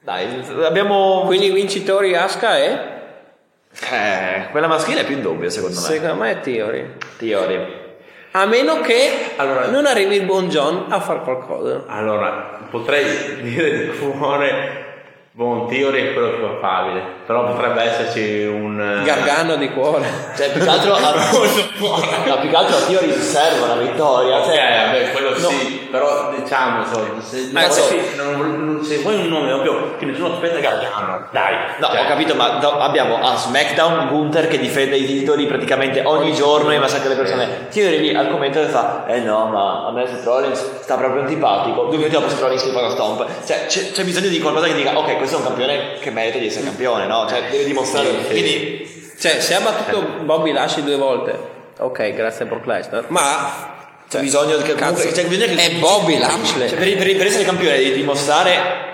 Dai, abbiamo. Quindi i vincitori Asuka e Eh, quella maschile è più in dubbio, secondo me. secondo me è Theory. Theory. A meno che Allora- non arrivi il buon John a far qualcosa. Allora, potrei dire di cuore Buon Theory è quello più affabile, però potrebbe esserci un... eh, Gargano di cuore. Cioè, più che altro a, no, più che altro a Theory serve una vittoria. Ok, Cioè, vabbè, quello sì, però diciamo, so, se, Eh, se- sì. non- non- se vuoi un nome ovvio che nessuno aspetta Gargano, dai. No, Cioè, ho capito, ma do- abbiamo a SmackDown Gunther che difende i titoli praticamente ogni giorno e massacra le persone. Theory lì al commento e fa: Eh no, ma a me Seth Rollins sta proprio antipatico. Due minuti dopo Seth Rollins fa una stomp. Cioè, c'è, c'è bisogno di qualcosa che dica: Ok, questo è un campione che merita di essere campione, no? Cioè, deve dimostrare. Sì, sì. Quindi, Cioè, se ha battuto Bobby Lashley due volte, ok, grazie a Brock Lesnar, ma c'è bisogno che comunque. Cioè, bisogna che è Bobby Lashley. Cioè, per, per- per essere campione devi dimostrare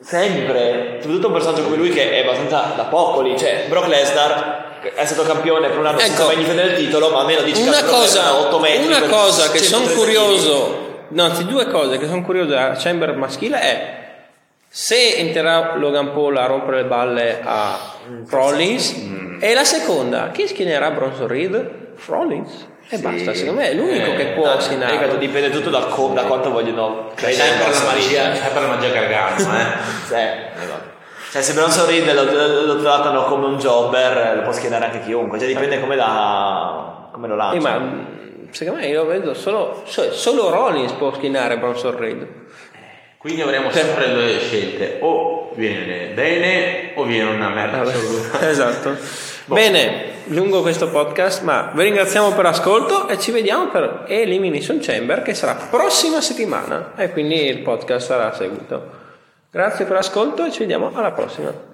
sempre, soprattutto un personaggio come lui che è abbastanza da poco lì, cioè Brock Lesnar è stato campione per un anno senza Ecco. mai difendere il titolo, ma almeno dici una cosa, 8 metri una cosa che sono 130 curioso, no, anzi due cose che sono curioso della Chamber maschile è se entrerà Logan Paul a rompere le balle a Rollins e la seconda, chi schienerà Bronson Reed? Rollins e basta, secondo me è l'unico Eh, che può kg. Ripeto, schienare. dipende tutto da, co- da quanto vogliono C'è credere sempre la magia, c'è sempre la magia Gargano, eh. Sì, esatto. Cioè, se Bronson Reed lo, lo, lo trattano come un jobber, lo può schienare anche chiunque. Cioè, dipende come, la, come lo Eh, lancia. ma mh, secondo me io vedo solo, cioè, solo Rollins può schienare Bronson Reed. Quindi avremo sempre due scelte, o viene bene o viene una merda assoluta. Esatto. Bene, lungo questo podcast, ma vi ringraziamo per l'ascolto e ci vediamo per Elimination Chamber che sarà prossima settimana e quindi il podcast sarà seguito. Grazie per l'ascolto e ci vediamo alla prossima.